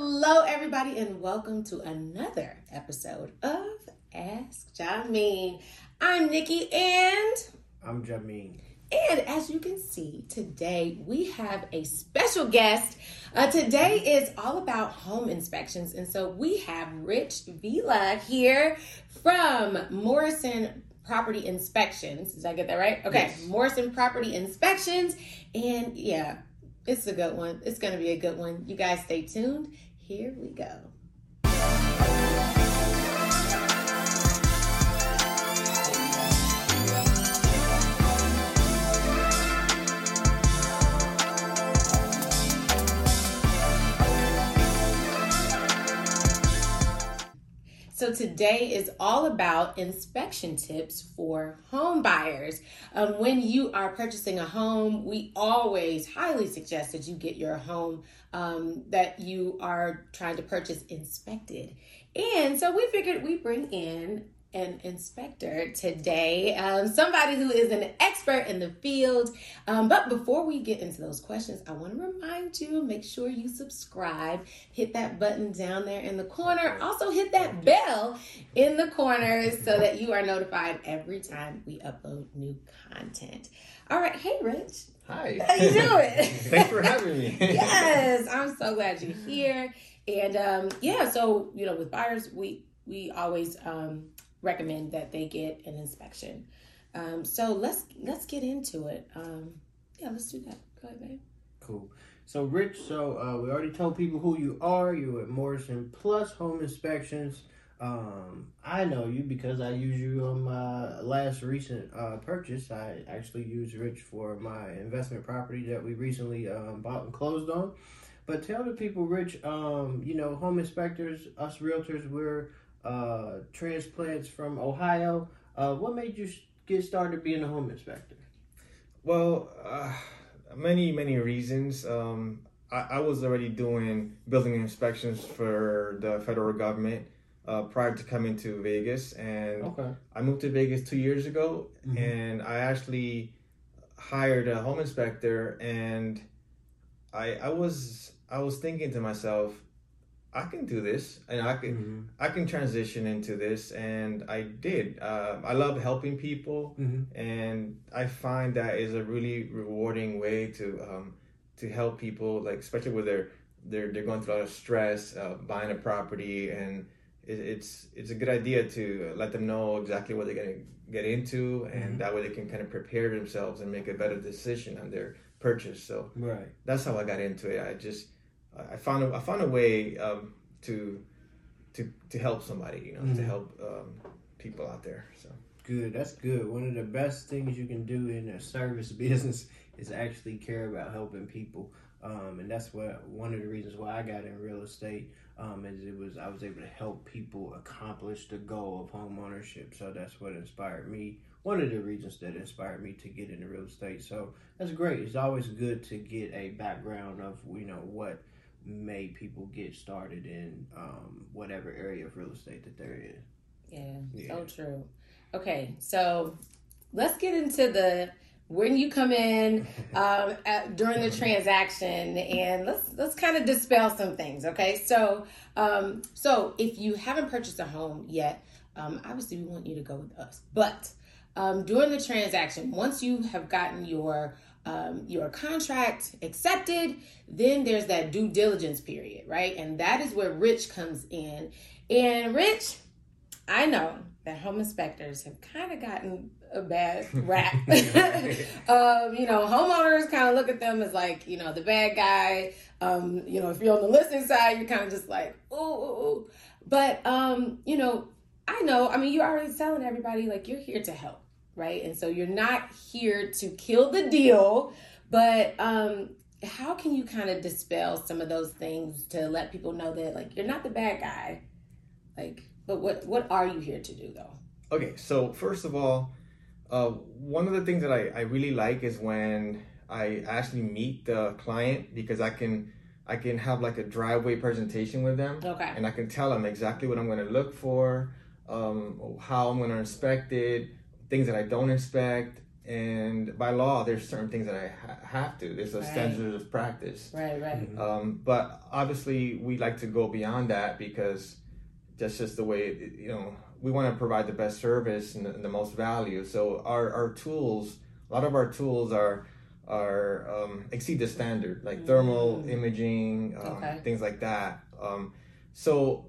Hello, everybody, and welcome to another episode of Ask Jameen. I'm Nikki, and I'm Jameen. And as you can see, today we have a special guest. Uh, today is all about home inspections, and so we have Rich Vila here from Morrison Property Inspections. Did I get that right? Okay, yes. Morrison Property Inspections, and yeah, it's a good one. It's going to be a good one. You guys stay tuned. Here we go. So today is all about inspection tips for home buyers. Um, when you are purchasing a home, we always highly suggest that you get your home um, that you are trying to purchase inspected. And so we figured we bring in an inspector today, um, somebody who is an expert in the field. Um, but before we get into those questions, I want to remind you make sure you subscribe, hit that button down there in the corner. Also, hit that bell in the corner so that you are notified every time we upload new content. All right, hey, Rich. Hi. How you doing? Thanks for having me. yes, I'm so glad you're here. And um, yeah, so you know, with buyers, we we always um, recommend that they get an inspection. Um, so let's let's get into it. Um, yeah, let's do that. Go ahead, babe. Cool. So, Rich, so uh, we already told people who you are. You're at Morrison Plus Home Inspections. Um, I know you because I use you on my last recent uh, purchase. I actually used Rich for my investment property that we recently um, bought and closed on. But tell the people, Rich, um, you know, home inspectors, us realtors, we're uh, transplants from Ohio. Uh, what made you get started being a home inspector? Well, uh, many many reasons. Um, I, I, was already doing building inspections for the federal government uh, prior to coming to Vegas, and okay. I moved to Vegas two years ago, mm-hmm. and I actually hired a home inspector, and I I was I was thinking to myself, I can do this and I can mm-hmm. I can transition into this and I did. Uh, I love helping people mm-hmm. and I find that is a really rewarding way to um, to help people like especially with their they're they're going through a lot of stress uh, buying a property and it, it's it's a good idea to let them know exactly what they're going to get into and mm-hmm. that way they can kind of prepare themselves and make a better decision on their purchase. So right, that's how I got into it. I just I found a, I found a way um, to to to help somebody, you know, mm-hmm. to help um, people out there. So good. That's good. One of the best things you can do in a service business is actually care about helping people. Um, and that's what one of the reasons why I got in real estate um, is it was I was able to help people accomplish the goal of home ownership. So that's what inspired me. One of the reasons that inspired me to get into real estate. So that's great. It's always good to get a background of you know what made people get started in um, whatever area of real estate that they're in. Yeah, yeah, so true. Okay, so let's get into the when you come in um, at, during the transaction and let's let's kind of dispel some things okay so um, so if you haven't purchased a home yet um, obviously we want you to go with us but um, during the transaction once you have gotten your um, your contract accepted, then there's that due diligence period, right? And that is where Rich comes in. And Rich, I know that home inspectors have kind of gotten a bad rap. um, you know, homeowners kind of look at them as like, you know, the bad guy. Um, you know, if you're on the listening side, you're kind of just like, oh. But, um, you know, I know, I mean, you're already telling everybody, like, you're here to help right? And so you're not here to kill the deal, but um, how can you kind of dispel some of those things to let people know that like you're not the bad guy, like, but what what are you here to do though? Okay, so first of all, uh, one of the things that I, I really like is when I actually meet the client because I can I can have like a driveway presentation with them. Okay. And I can tell them exactly what I'm going to look for, um, how I'm going to inspect it, things that I don't expect, and by law, there's certain things that I ha- have to. There's a Right. standard of practice. Right, right. Um, but obviously, we like to go beyond that because that's just the way it, you know we want to provide the best service and the, and the most value. So our, our tools, a lot of our tools are are um, exceed the standard, like thermal imaging, um, Okay. things like that. Um, so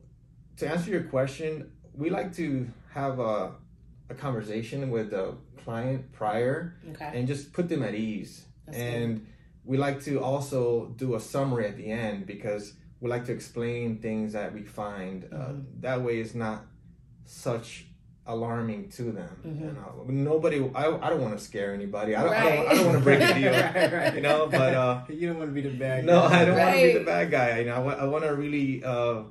to answer your question, we like to have a a conversation with the client prior Okay. and just put them at ease. That's good. and we like to also do a summary at the end because we like to explain things that we find. Uh, Mhm. that way, it's not such alarming to them. Mhm. You know, nobody. I, I don't want to scare anybody. I don't. I don't, I don't want to break the deal. right, right. You know, but uh, you don't want to be the bad. Guy. No, guy. I don't want to be the bad guy. You know, I want, I want to really, uh,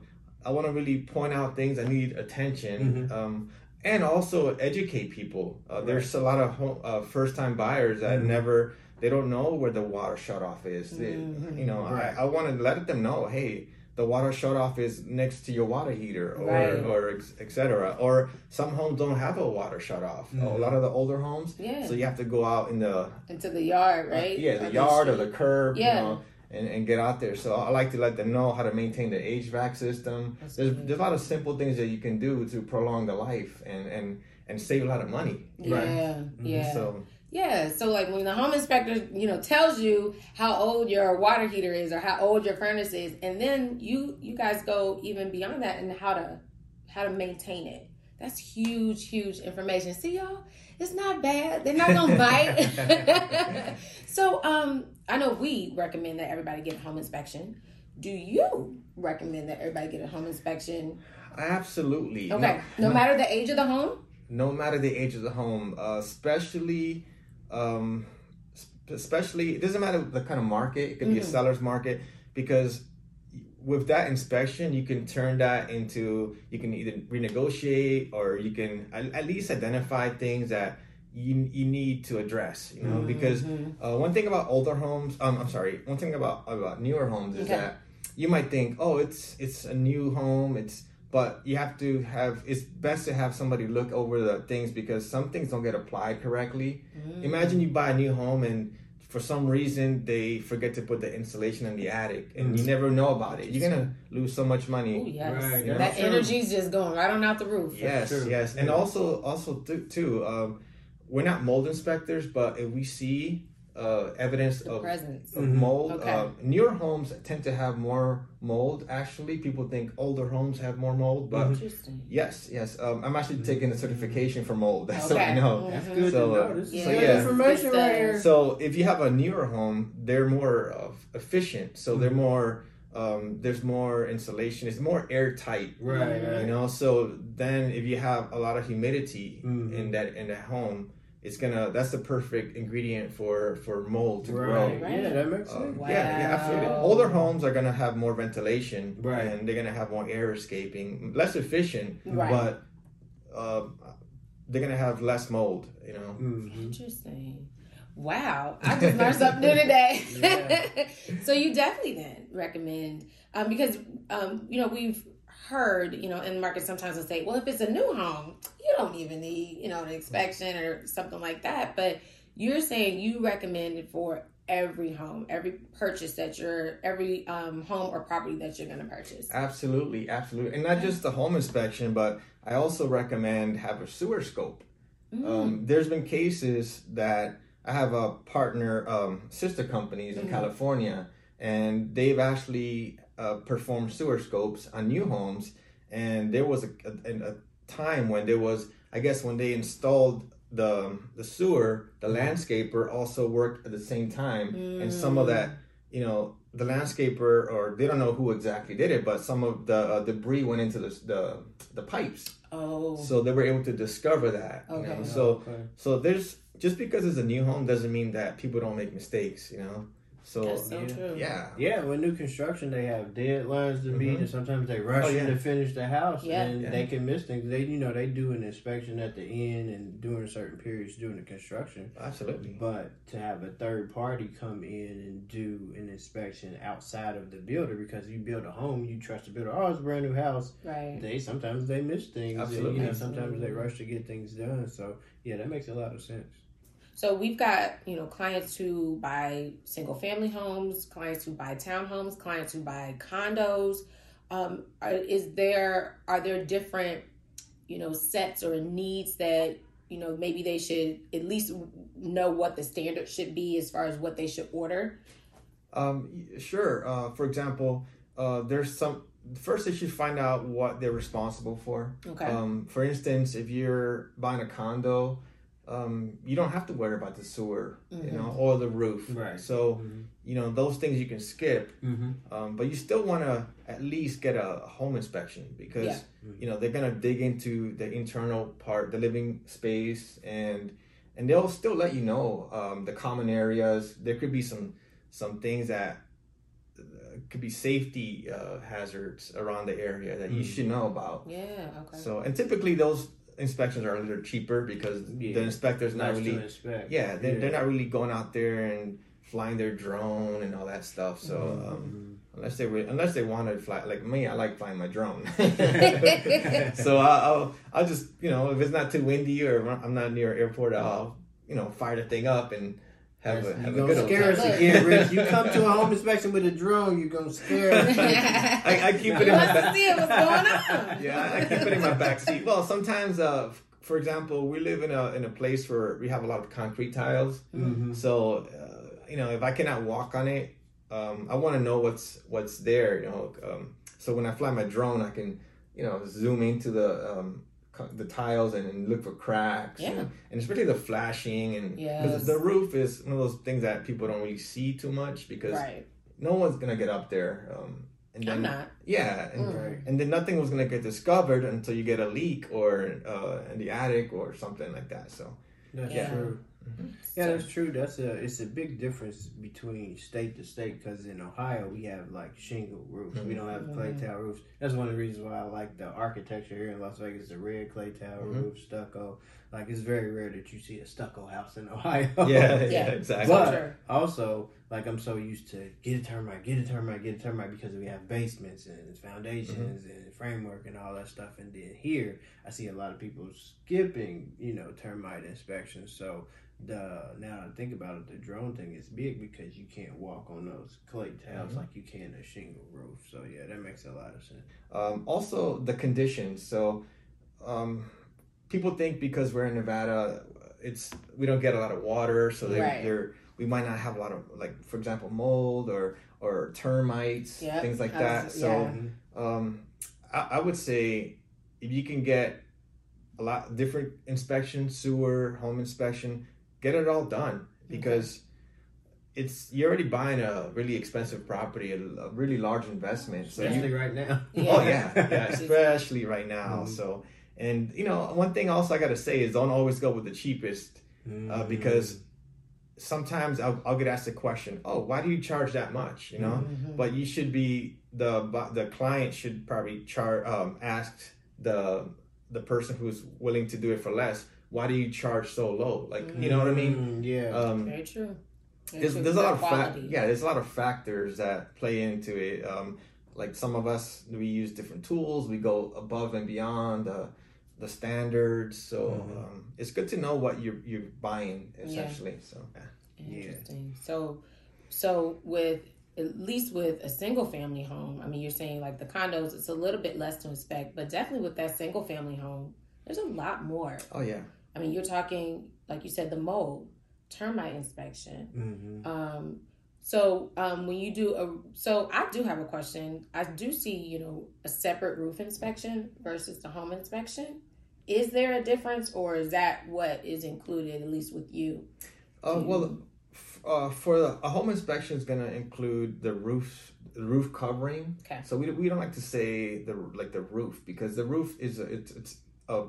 I want to really point out things that need attention, Mhm. um, and also educate people. Uh, there's a lot of home, uh, first-time buyers that Mhm. never, they don't know where the water shut-off is. They- Mhm. you know, Right. I, I want to let them know, hey, the water shut-off is next to your water heater, or Right. or ex- et cetera. Or some homes don't have a water shut-off. Mhm. A lot of the older homes, Yeah. so you have to go out in the Into the yard, right? uh, yeah, the Or yard or the curb, Yeah. you know, and, and get out there. So I like to let them know how to maintain the HVAC system. That's There's, good. there's a lot of simple things that you can do to prolong the life and, and, and save a lot of money. Yeah, yeah. So Yeah, so like when the home inspector, you know, tells you how old your water heater is or how old your furnace is, and then you you guys go even beyond that and how to how to maintain it. That's huge, huge information. See y'all, it's not bad. They're not gonna bite. so um I know we recommend that everybody get a home inspection. Do you recommend that everybody get a home inspection? absolutely. Okay. No matter the age of the home? no matter the age of the home, uh, especially, um, especially, it doesn't matter the kind of market. It could be a Mhm. seller's market because with that inspection, you can turn that into you can either renegotiate or you can at, at least identify things that you you need to address. You know, because Mhm. uh, one thing about older homes, um, I'm sorry, one thing about about newer homes is Okay. that you might think, oh, it's it's a new home, it's but you have to have it's best to have somebody look over the things because some things don't get applied correctly. Mm. Imagine you buy a new home and for some reason they forget to put the insulation in the attic and you never know about it. You're gonna lose so much money. Ooh, yes. Right, that that's true. energy's just going right on out the roof. Yes, yes, and Yeah. also also th- too, um, we're not mold inspectors, but if we see uh, evidence The of, presence. of Mhm. mold, Okay. uh, newer homes tend to have more mold. Actually, people think older homes have more mold, but Interesting. yes, yes, um, I'm actually taking a certification for mold. That's what I know. That's good So, to uh, know. This yeah. good yeah. information Good right here. So if you have a newer home, they're more uh, efficient. So they're Mhm. more. Um, there's more insulation. It's more airtight. right, You right. know, so then if you have a lot of humidity Mhm. in that in that home, it's gonna that's the perfect ingredient for for mold to Right. grow. Right. Yeah, that makes Um, sense. Wow. Yeah, yeah, absolutely. Older homes are gonna have more ventilation, Right. And they're gonna have more air escaping, less efficient, Right. but um, they're gonna have less mold. You know. Mhm. Interesting. Wow, I just learned something new today. So you definitely then recommend um, because um, you know we've heard you know in the market sometimes they'll say, well, if it's a new home, you don't even need you know an inspection or something like that. But you're saying you recommend it for every home, every purchase that you're, every um, home or property that you're going to purchase. Absolutely, absolutely, and not just the home inspection, but I also recommend have a sewer scope. Mm. Um, there's been cases that I have a partner, um, sister companies in Mhm. California, and they've actually uh, performed sewer scopes on new homes. And there was a, a, a time when there was, I guess, when they installed the the sewer, the landscaper also worked at the same time, and some of that, you know, the landscaper or they don't know who exactly did it, but some of the uh, debris went into the the, the pipes oh, so they were able to discover that you Okay. know? so Okay. so there's just because it's a new home doesn't mean that people don't make mistakes you know so that's so yeah. true. yeah Yeah, with new construction, they have deadlines to meet, Mhm. and sometimes they rush Oh, yeah. in to finish the house, Yeah. and Yeah. they can miss things. They, you know, they do an inspection at the end and during certain periods during the construction. absolutely But to have a third party come in and do an inspection outside of the builder, because you build a home, you trust the builder. Oh, it's a brand new house. Right. They sometimes they miss things. And, Absolutely. you know, sometimes they rush to get things done. So yeah, that makes a lot of sense. So we've got you know clients who buy single family homes, clients who buy townhomes, clients who buy condos. Um, are, is there are there different you know sets or needs that you know maybe they should at least know what the standard should be as far as what they should order? Um, sure. Uh, for example, uh, there's some. First, they should find out what they're responsible for. Okay. Um, for instance, if you're buying a condo, um, you don't have to worry about the sewer, you know, or the roof. Right. So, Mhm. you know, those things you can skip. Mm-hmm. Um, but you still want to at least get a home inspection because Yeah. you know they're gonna dig into the internal part, the living space, and and they'll still let you know um, the common areas. There could be some some things that uh, could be safety uh, hazards around the area that you Mhm. should know about. Yeah. Okay. So and typically those inspections are a little cheaper because Yeah. the inspector's not really inspect. yeah they're, Yeah. they're not really going out there and flying their drone and all that stuff. So. Mm-hmm. Um, unless they were unless they wanted to fly like me i like flying my drone so I, i'll i'll just you know if it's not too windy or i'm not near an airport i'll you know fire the thing up and have a you have a gonna old scare time. us again, Rich. You come to a home inspection with a drone, you're gonna scare us. I, I keep it in my want back see what's going on? yeah I, I keep it in my back seat well sometimes uh for example we live in a in a place where we have a lot of concrete tiles Mhm. So, uh, you know, if I cannot walk on it, um, I want to know what's what's there. You know, um, so when I fly my drone, I can, you know, zoom into the um, co- the tiles and, and look for cracks. Yeah. And, and especially the flashing and Yes. the roof is one of those things that people don't really see too much because Right. no one's gonna get up there. Um, and then, I'm not. Yeah, and, Mm. And then nothing was gonna get discovered until you get a leak or uh, in the attic or something like that. So. That's Yeah. true. Mhm. Yeah, that's true. That's a it's a big difference between state to state because in Ohio we have like shingle roofs. We don't have clay Mhm. tile roofs. That's one of the reasons why I like the architecture here in Las Vegas. The red clay tile Mhm. roof, stucco. Like it's very rare that you see a stucco house in Ohio. Yeah, yeah, Yeah. exactly. But true. also, like I'm so used to get a termite, get a termite, get a termite because we have basements and foundations Mm-hmm. and framework and all that stuff. And then here, I see a lot of people skipping, you know, termite inspections. So the now I think about it, the drone thing is big because you can't walk on those clay tiles Mhm. like you can a shingle roof. So yeah, that makes a lot of sense. Um, also, the conditions. So, um, people think because we're in Nevada, it's we don't get a lot of water, so they, Right. they're we might not have a lot of like, for example, mold or or termites, Yep. things like that. was- So, yeah. um, I, I would say if you can get a lot different inspection, sewer, home inspection, get it all done because. It's you're already buying a really expensive property, a, a really large investment. So you, Especially right now. Oh yeah, yeah, especially right now. Mhm. So, and you know, one thing also I got to say is don't always go with the cheapest Mm-hmm. uh, because sometimes I'll, I'll get asked the question, "Oh, why do you charge that much?" You know, Mhm. but you should be the the client should probably charge um, ask the the person who's willing to do it for less, "Why do you charge so low?" Like, you know what I mean? Mm, yeah. Um, Very true. Very there's, true. there's a lot of fa- yeah there's a lot of factors that play into it um, like some of us we use different tools we go above and beyond the the standards so Mhm. um, it's good to know what you're you're buying essentially so yeah. Interesting. So, so with at least with a single family home, I mean, you're saying like the condos, it's a little bit less to inspect, but definitely with that single family home, there's a lot more. oh yeah I mean, you're talking like you said, the mold, termite inspection. Mm-hmm. Um, so um, when you do a, so I do have a question. I do see you know a separate roof inspection versus the home inspection. Is there a difference, or is that what is included at least with you? uh, well uh, for the, a home inspection is going to include the roof the roof covering Okay. so we, we don't like to say the like the roof because the roof is a, it's it's a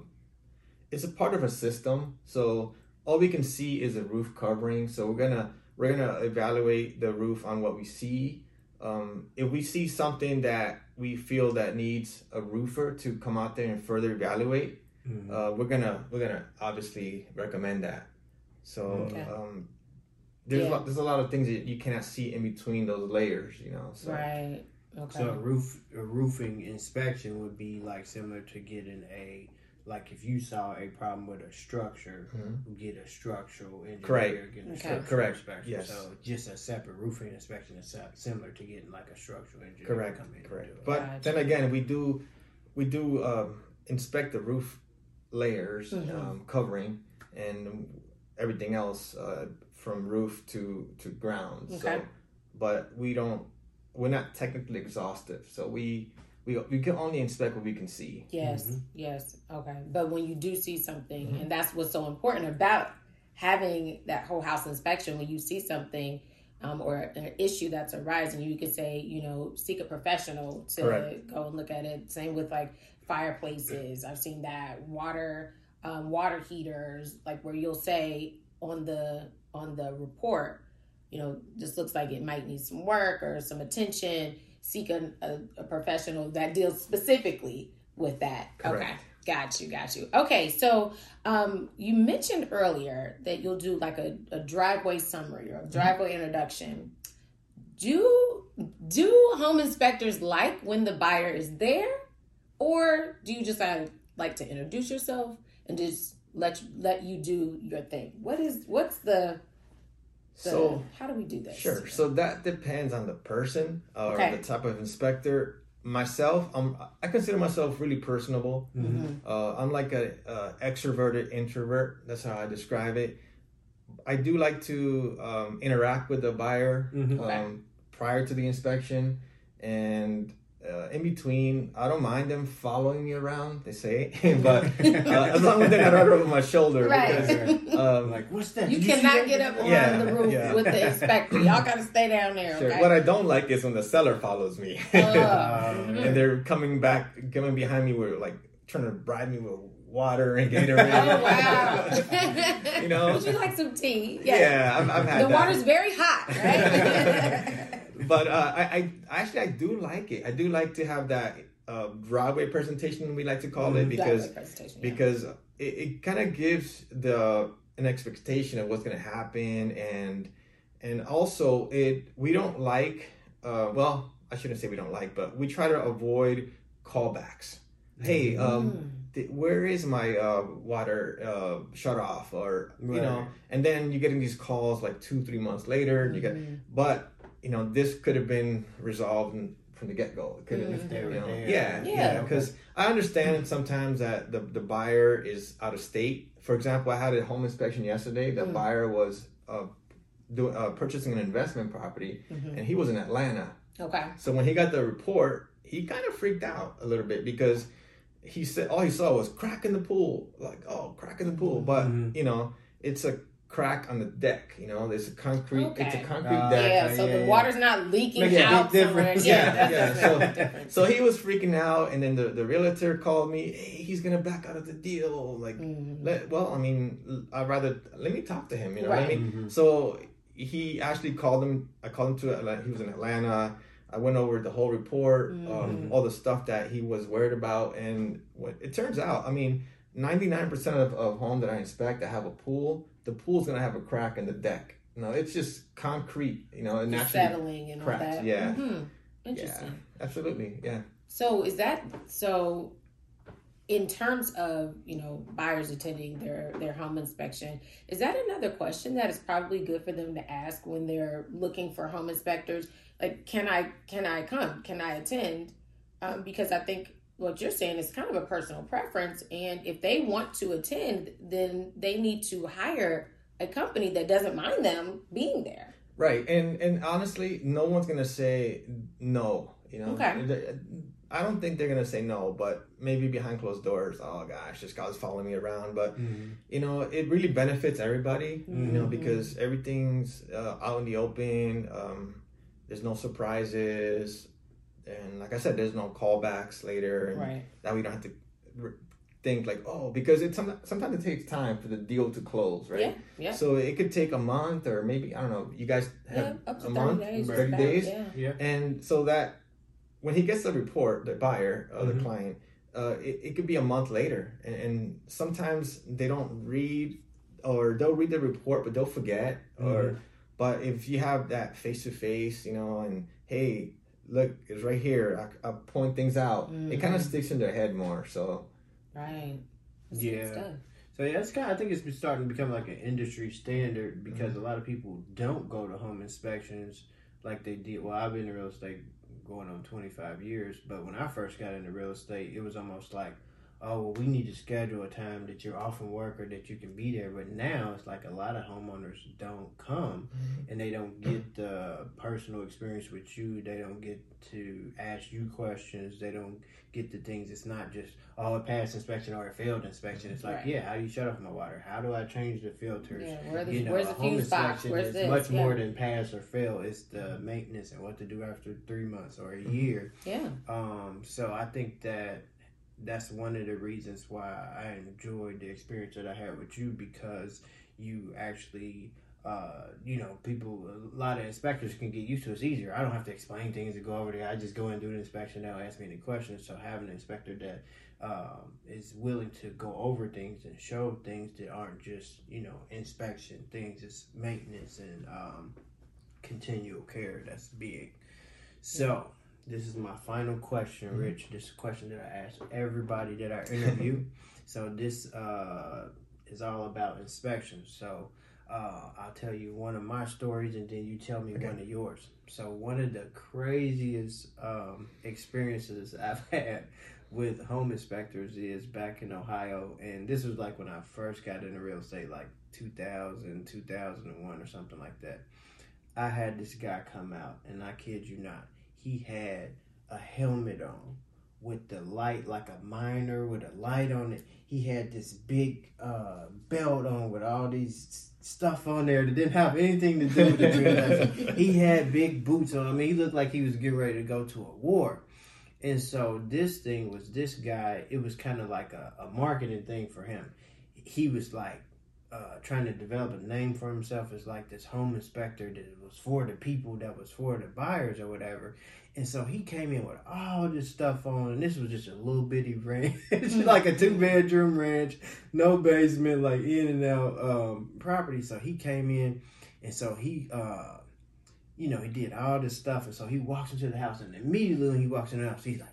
it's a part of a system so all we can see is a roof covering so we're gonna we're gonna evaluate the roof on what we see um, if we see something that we feel that needs a roofer to come out there and further evaluate Mhm. uh, we're gonna we're gonna obviously recommend that so Okay. um, there's a lot, there's a lot of things that you cannot see in between those layers you know so Right. Okay. So a roof a roofing inspection would be like similar to getting a like if you saw a problem with a structure, Mhm. get a structural engineer, Correct. get a Okay. structural Correct. inspection. Yes. So just a separate roofing inspection is similar to getting like a structural engineer. Correct. To come in Correct. And do it. But Gotcha. then again, we do we do um, inspect the roof layers, Mhm. um, covering, and everything else uh, from roof to to ground. Okay. So, but we don't. We're not technically exhaustive, so we we we can only inspect what we can see. Yes, Mhm. yes, okay. But when you do see something, Mhm. and that's what's so important about having that whole house inspection, when you see something um, or an issue that's arising, you could say, you know, seek a professional to Correct. go and look at it. Same with like fireplaces. I've seen that water, um, water heaters, like where you'll say on the on the report, you know, this looks like it might need some work or some attention. Seek a, a, a professional that deals specifically with that. Okay. Correct. Got you, got you. Okay, so um, you mentioned earlier that you'll do like a, a driveway summary or a driveway introduction. Do do home inspectors like when the buyer is there, or do you just uh, like to introduce yourself and just let let you do your thing? What is what's the, the So how do we do this? Sure. So that depends on the person or Okay. the type of inspector. Myself, um, I consider myself really personable. Mhm. Uh, I'm like a uh, extroverted introvert. That's how I describe it. I do like to um, interact with the buyer Mhm. Okay. um, prior to the inspection, and uh, in between, I don't mind them following me around. They say, but uh, as long as they're not right over my shoulder, Right. because um, like, what's that? You Did see cannot that? get up on Yeah, the roof yeah. with the inspector. Y'all got to stay down there. Sure. Okay. What I don't like is when the seller follows me. Um, and they're coming back, coming behind me with like trying to bribe me with water and Gatorade. Oh wow! You know? would you like some tea? yeah, I've, I've had The that. water's very hot, right? But uh, I, I actually I do like it. I do like to have that uh, driveway presentation we like to call it Mhm. because yeah. because it, it kind of gives the an expectation of what's going to happen and and also it we don't like uh, well I shouldn't say we don't like but we try to avoid callbacks. Hey, um, Mm. where is my uh, water uh, shut off or you Right. know and then you're getting these calls like two three months later and you get Mhm. but you know this could have been resolved in, from the get-go it could have. They were you know, there. yeah Yeah. because i understand sometimes that the, the buyer is out of state for example i had a home inspection yesterday the Mm. buyer was uh, doing uh, purchasing an investment property Mhm. and he was in atlanta Okay. so when he got the report, he kind of freaked out a little bit because he said all he saw was crack in the pool, like oh crack in the pool, but Mhm. you know it's a crack on the deck. You know, there's a concrete, it's a concrete Uh, deck. Yeah, so yeah, the yeah. water's not leaking Makes a big out somewhere. difference. Yeah, Yeah, that's yeah, so- So he was freaking out, and then the, the realtor called me. Hey, he's gonna back out of the deal. Like, Mhm. let, well, I mean, I'd rather let me talk to him. You know what I Right. mean? Mhm. So he actually called him. I called him to Atlanta. He was in Atlanta. I went over the whole report, um, Mhm. all the stuff that he was worried about, and what it turns out. I mean, ninety nine percent of of home that I inspect that have a pool, the pool's gonna have a crack in the deck. No, it's just concrete. You know, and naturally, settling and all cracks, that. yeah. Mhm. Interesting. absolutely, yeah. So is that so? In terms of you know buyers attending their their home inspection, is that another question that is probably good for them to ask when they're looking for home inspectors? Like, can I can I come? Can I attend? Um, because I think what you're saying is kind of a personal preference, and if they want to attend, then they need to hire a company that doesn't mind them being there. Right, and and honestly, no one's gonna say no. You know, Okay. I don't think they're gonna say no, but maybe behind closed doors. Oh gosh, this guy's following me around. But Mhm. you know, it really benefits everybody. You know, Mhm. because everything's uh, out in the open. Um, there's no surprises, and like I said, there's no callbacks later. And Right. That we don't have to re- think like, oh, because it some, sometimes it takes time for the deal to close, right? Yeah. Yeah. So it could take a month or maybe I don't know. You guys have Yeah. Up to a month, days. 30 about, days, Yeah. Yeah. and so that when he gets the report, the buyer or Mhm. the client, uh, it, it could be a month later, and, and sometimes they don't read or they'll read the report but they'll forget or Mhm. but if you have that face to face, you know, and hey, look, it's right here. I, I point things out. It kind of mm-hmm. sticks in their head more. So Right. That's Yeah. stuff. So yeah, it's kind. Of, I think it's been starting to become like an industry standard because mm-hmm. a lot of people don't go to home inspections like they did. Well, I've been in real estate going on twenty five years, but when I first got into real estate, it was almost like, oh, well, we need to schedule a time that you're off from work or that you can be there. But now it's like a lot of homeowners don't come and they don't get the personal experience with you. They don't get to ask you questions. They don't get the things. It's not just oh, a passed inspection or a failed inspection. It's like Right. yeah, how do you shut off my water? How do I change the filters? Yeah, where the, You know, where's a the home fuse inspection is this? much yeah. more than pass or fail. It's the maintenance and what to do after three months or a year. yeah. Um, so I think that that's one of the reasons why I enjoyed the experience that I had with you because you actually, uh, you know, people, a lot of inspectors can get used to it. It's easier. I don't have to explain things and go over there. I just go and do the inspection. They'll ask me any questions. So having an inspector that um, is willing to go over things and show things that aren't just, you know, inspection things, it's maintenance and um, continual care. That's big. So, this is my final question, Rich. This is a question that I ask everybody that I interview. so this uh, is all about inspections. So uh, I'll tell you one of my stories, and then you tell me Okay. one of yours. So one of the craziest um, experiences I've had with home inspectors is back in Ohio, and this was like when I first got into real estate, like 2000, 2001 or something like that. I had this guy come out, and I kid you not, he had a helmet on with the light, like a miner with a light on it. He had this big uh, belt on with all these stuff on there that didn't have anything to do with the transaction. he had big boots on. I mean, he looked like he was getting ready to go to a war. And so this thing was this guy. It was kind of like a, a marketing thing for him. He was like uh, trying to develop a name for himself as like this home inspector that was for the people, that was for the buyers or whatever. And so he came in with all this stuff on, and this was just a little bitty ranch, like a two bedroom ranch, no basement, like in and out um, property. So he came in, and so he, uh, you know, he did all this stuff, and so he walks into the house, and immediately when he walks in the house, he's like,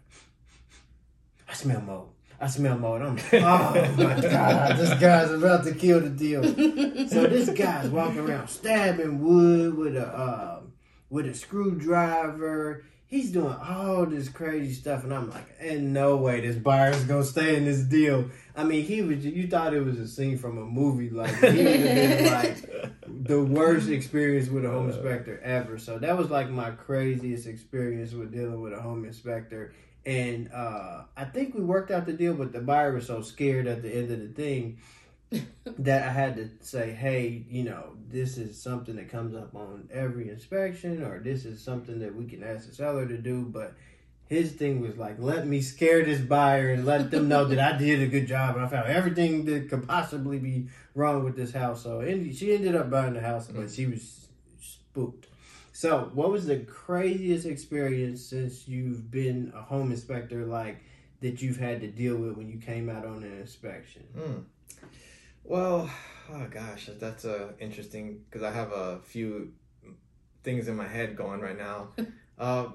"I smell mold." I smell mold. I'm like, oh my god, this guy's about to kill the deal. So this guy's walking around stabbing wood with a um, with a screwdriver. He's doing all this crazy stuff, and I'm like, in no way this buyer's gonna stay in this deal. I mean, he was. You thought it was a scene from a movie. Like he been like the worst experience with a home inspector ever. So that was like my craziest experience with dealing with a home inspector. And uh, I think we worked out the deal, but the buyer was so scared at the end of the thing that I had to say, hey, you know, this is something that comes up on every inspection, or this is something that we can ask the seller to do. But his thing was like, let me scare this buyer and let them know that I did a good job and I found everything that could possibly be wrong with this house. So and she ended up buying the house, but she was spooked. So, what was the craziest experience since you've been a home inspector, like that you've had to deal with when you came out on an inspection? Hmm. Well, oh gosh, that's uh, interesting because I have a few things in my head going right now. Uh,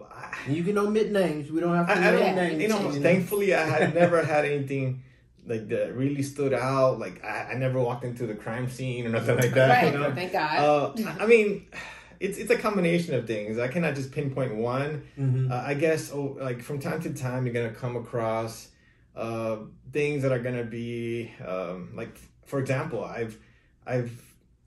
you can omit names. We don't have to I, I don't, names. you know, thankfully I had never had anything like that really stood out. Like I, I never walked into the crime scene or nothing like that. right. You know? Thank God. Uh, I mean, it's it's a combination of things. I cannot just pinpoint one. Mhm. Uh, I guess oh, like from time to time you're gonna come across uh, things that are gonna be um, like, for example, I've I've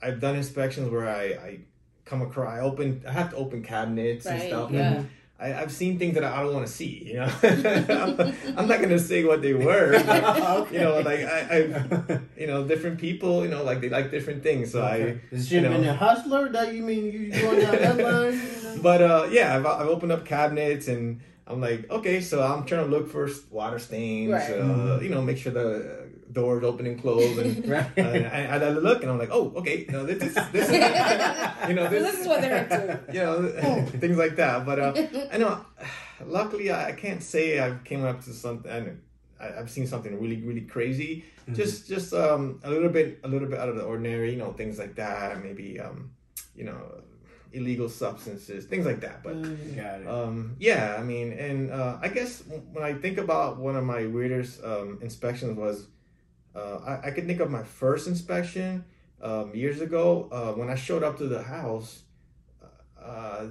I've done inspections where I, I come across I open I have to open cabinets and stuff. yeah. I, I've seen things that I don't want to see. You know, I'm, I'm not gonna say what they were. but, You know, like I, I, you know, different people. You know, like they like different things. So I, Is you been know. a hustler? That you mean you going down that line? you know? But uh, yeah, I've, I've opened up cabinets and I'm like, okay, so I'm trying to look for water stains. Right. Uh, you know, make sure the doors open and close, and Right. uh, I, I look and I'm like, oh, okay, no, this is this, is you know So this is what they're into. you know things like that. But uh, I know, luckily, I I can't say I've came up to something. I know, I- I've seen something really, really crazy. Just, just um, a little bit, a little bit out of the ordinary. You know, things like that. Maybe, um, you know, illegal substances, things like that. But Got it. um, yeah, I mean, and uh, I guess when I think about one of my weirdest um, inspections was Uh, I, I can think of my first inspection um, years ago uh, when I showed up to the house. Uh,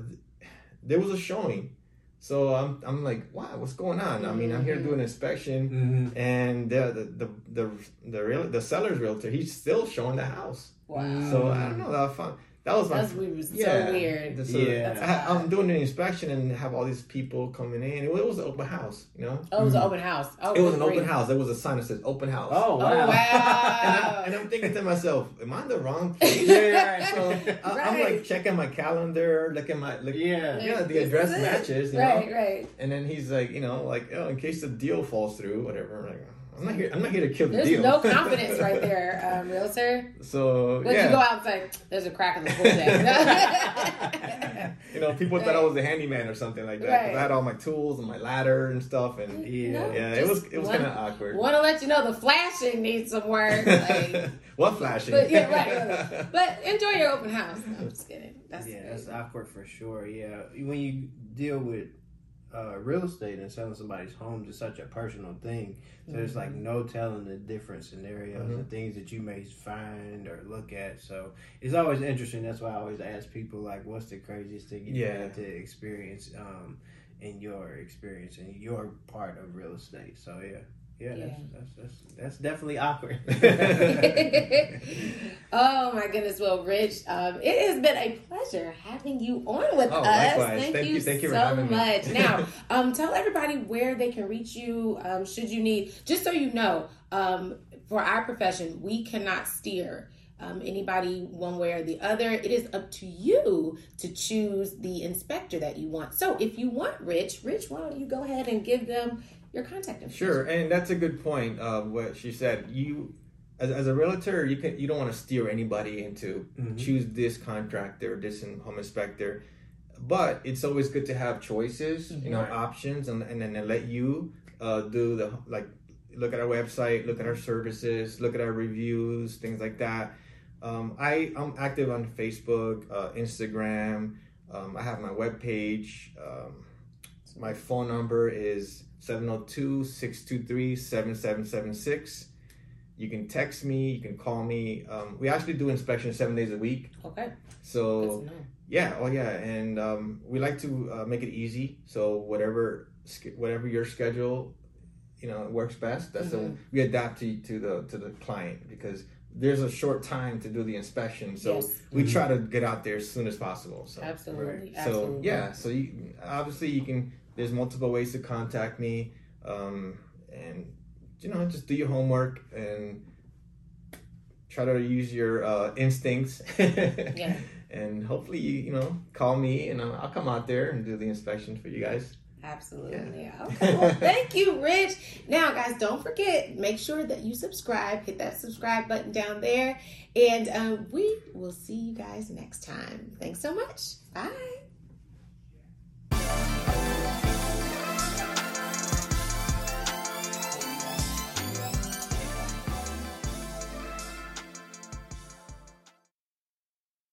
there was a showing, so I'm I'm like, wow, what's going on? I mean, I'm here to do an inspection, Mm-hmm. and the the the the the, real, the seller's realtor, he's still showing the house. Wow. So I don't know. That was fun. That was my That's weird. So yeah. weird. So Yeah. I, I'm doing an inspection and have all these people coming in. It was an open house, you know. Oh, it was an mm-hmm. open house. Oh, It was an great. open house. There was a sign that says open house. Oh Oh wow! And, wow. I'm, and I'm thinking to myself, am I in the wrong place? yeah, So right. I, I'm like checking my calendar, looking at my look. yeah. Yeah, the This address matches, you right, know. right. And then he's like, you know, like, oh, in case the deal falls through, whatever. I'm like, I'm not here. I'm not here to kill the There's deal. no confidence right there, um, realtor. So Would yeah, you go out and say, "There's a crack in the pool deck"? you know, people thought I was a handyman or something like that. Right. I had all my tools and my ladder and stuff, and Yeah. No, yeah, it was it was kind of awkward. Want to let you know the flashing needs some work. Like, what flashing? but yeah, right, right. But enjoy your open house. No, I'm just kidding. That's yeah, that's awkward for sure. Yeah, when you deal with uh, real estate and selling somebody's home is such a personal thing. So there's like no telling the different scenarios Mhm. and things that you may find or look at. So it's always interesting. That's why I always ask people like, "What's the craziest thing you Yeah. had to experience um, in your experience in your part of real estate?" So yeah. Yeah, Yeah. That's, that's that's that's definitely awkward. oh my goodness. Well, Rich, um, it has been a pleasure having you on with Oh, us. likewise. Thank, Thank you, you- thank you for so much. Now, um, tell everybody where they can reach you. Um, should you need, just so you know, um, for our profession, we cannot steer. Um, anybody one way or the other. It is up to you to choose the inspector that you want. So if you want Rich, Rich, why don't you go ahead and give them your contact information? Sure, and that's a good point. Uh, what she said, you as, as a realtor, you can you don't want to steer anybody into Mhm. choose this contractor, this in- home inspector, but it's always good to have choices, you know, Right. options, and and then they let you uh, do the like look at our website, look at our services, look at our reviews, things like that. Um, I I'm active on Facebook, uh, Instagram. Um, I have my webpage. Um, my phone number is 702-623-7776. You can text me, you can call me. Um, we actually do inspections seven days a week. Okay. So yeah, oh yeah, and um, we like to uh, make it easy. So whatever whatever your schedule, you know, works best. That's the Mhm. we adapt to to the to the client because there's a short time to do the inspection. So Yes. we Mhm. try to get out there as soon as possible. So Absolutely. so Absolutely. yeah, so you obviously you can. There's multiple ways to contact me, um, and you know just do your homework and try to use your uh, instincts. Yeah. And hopefully you you know call me and I'll, I'll come out there and do the inspection for you guys. Absolutely. Yeah. Okay. Well, thank you, Rich. Now, guys, don't forget, make sure that you subscribe. Hit that subscribe button down there. And um, we will see you guys next time. Thanks so much. Bye.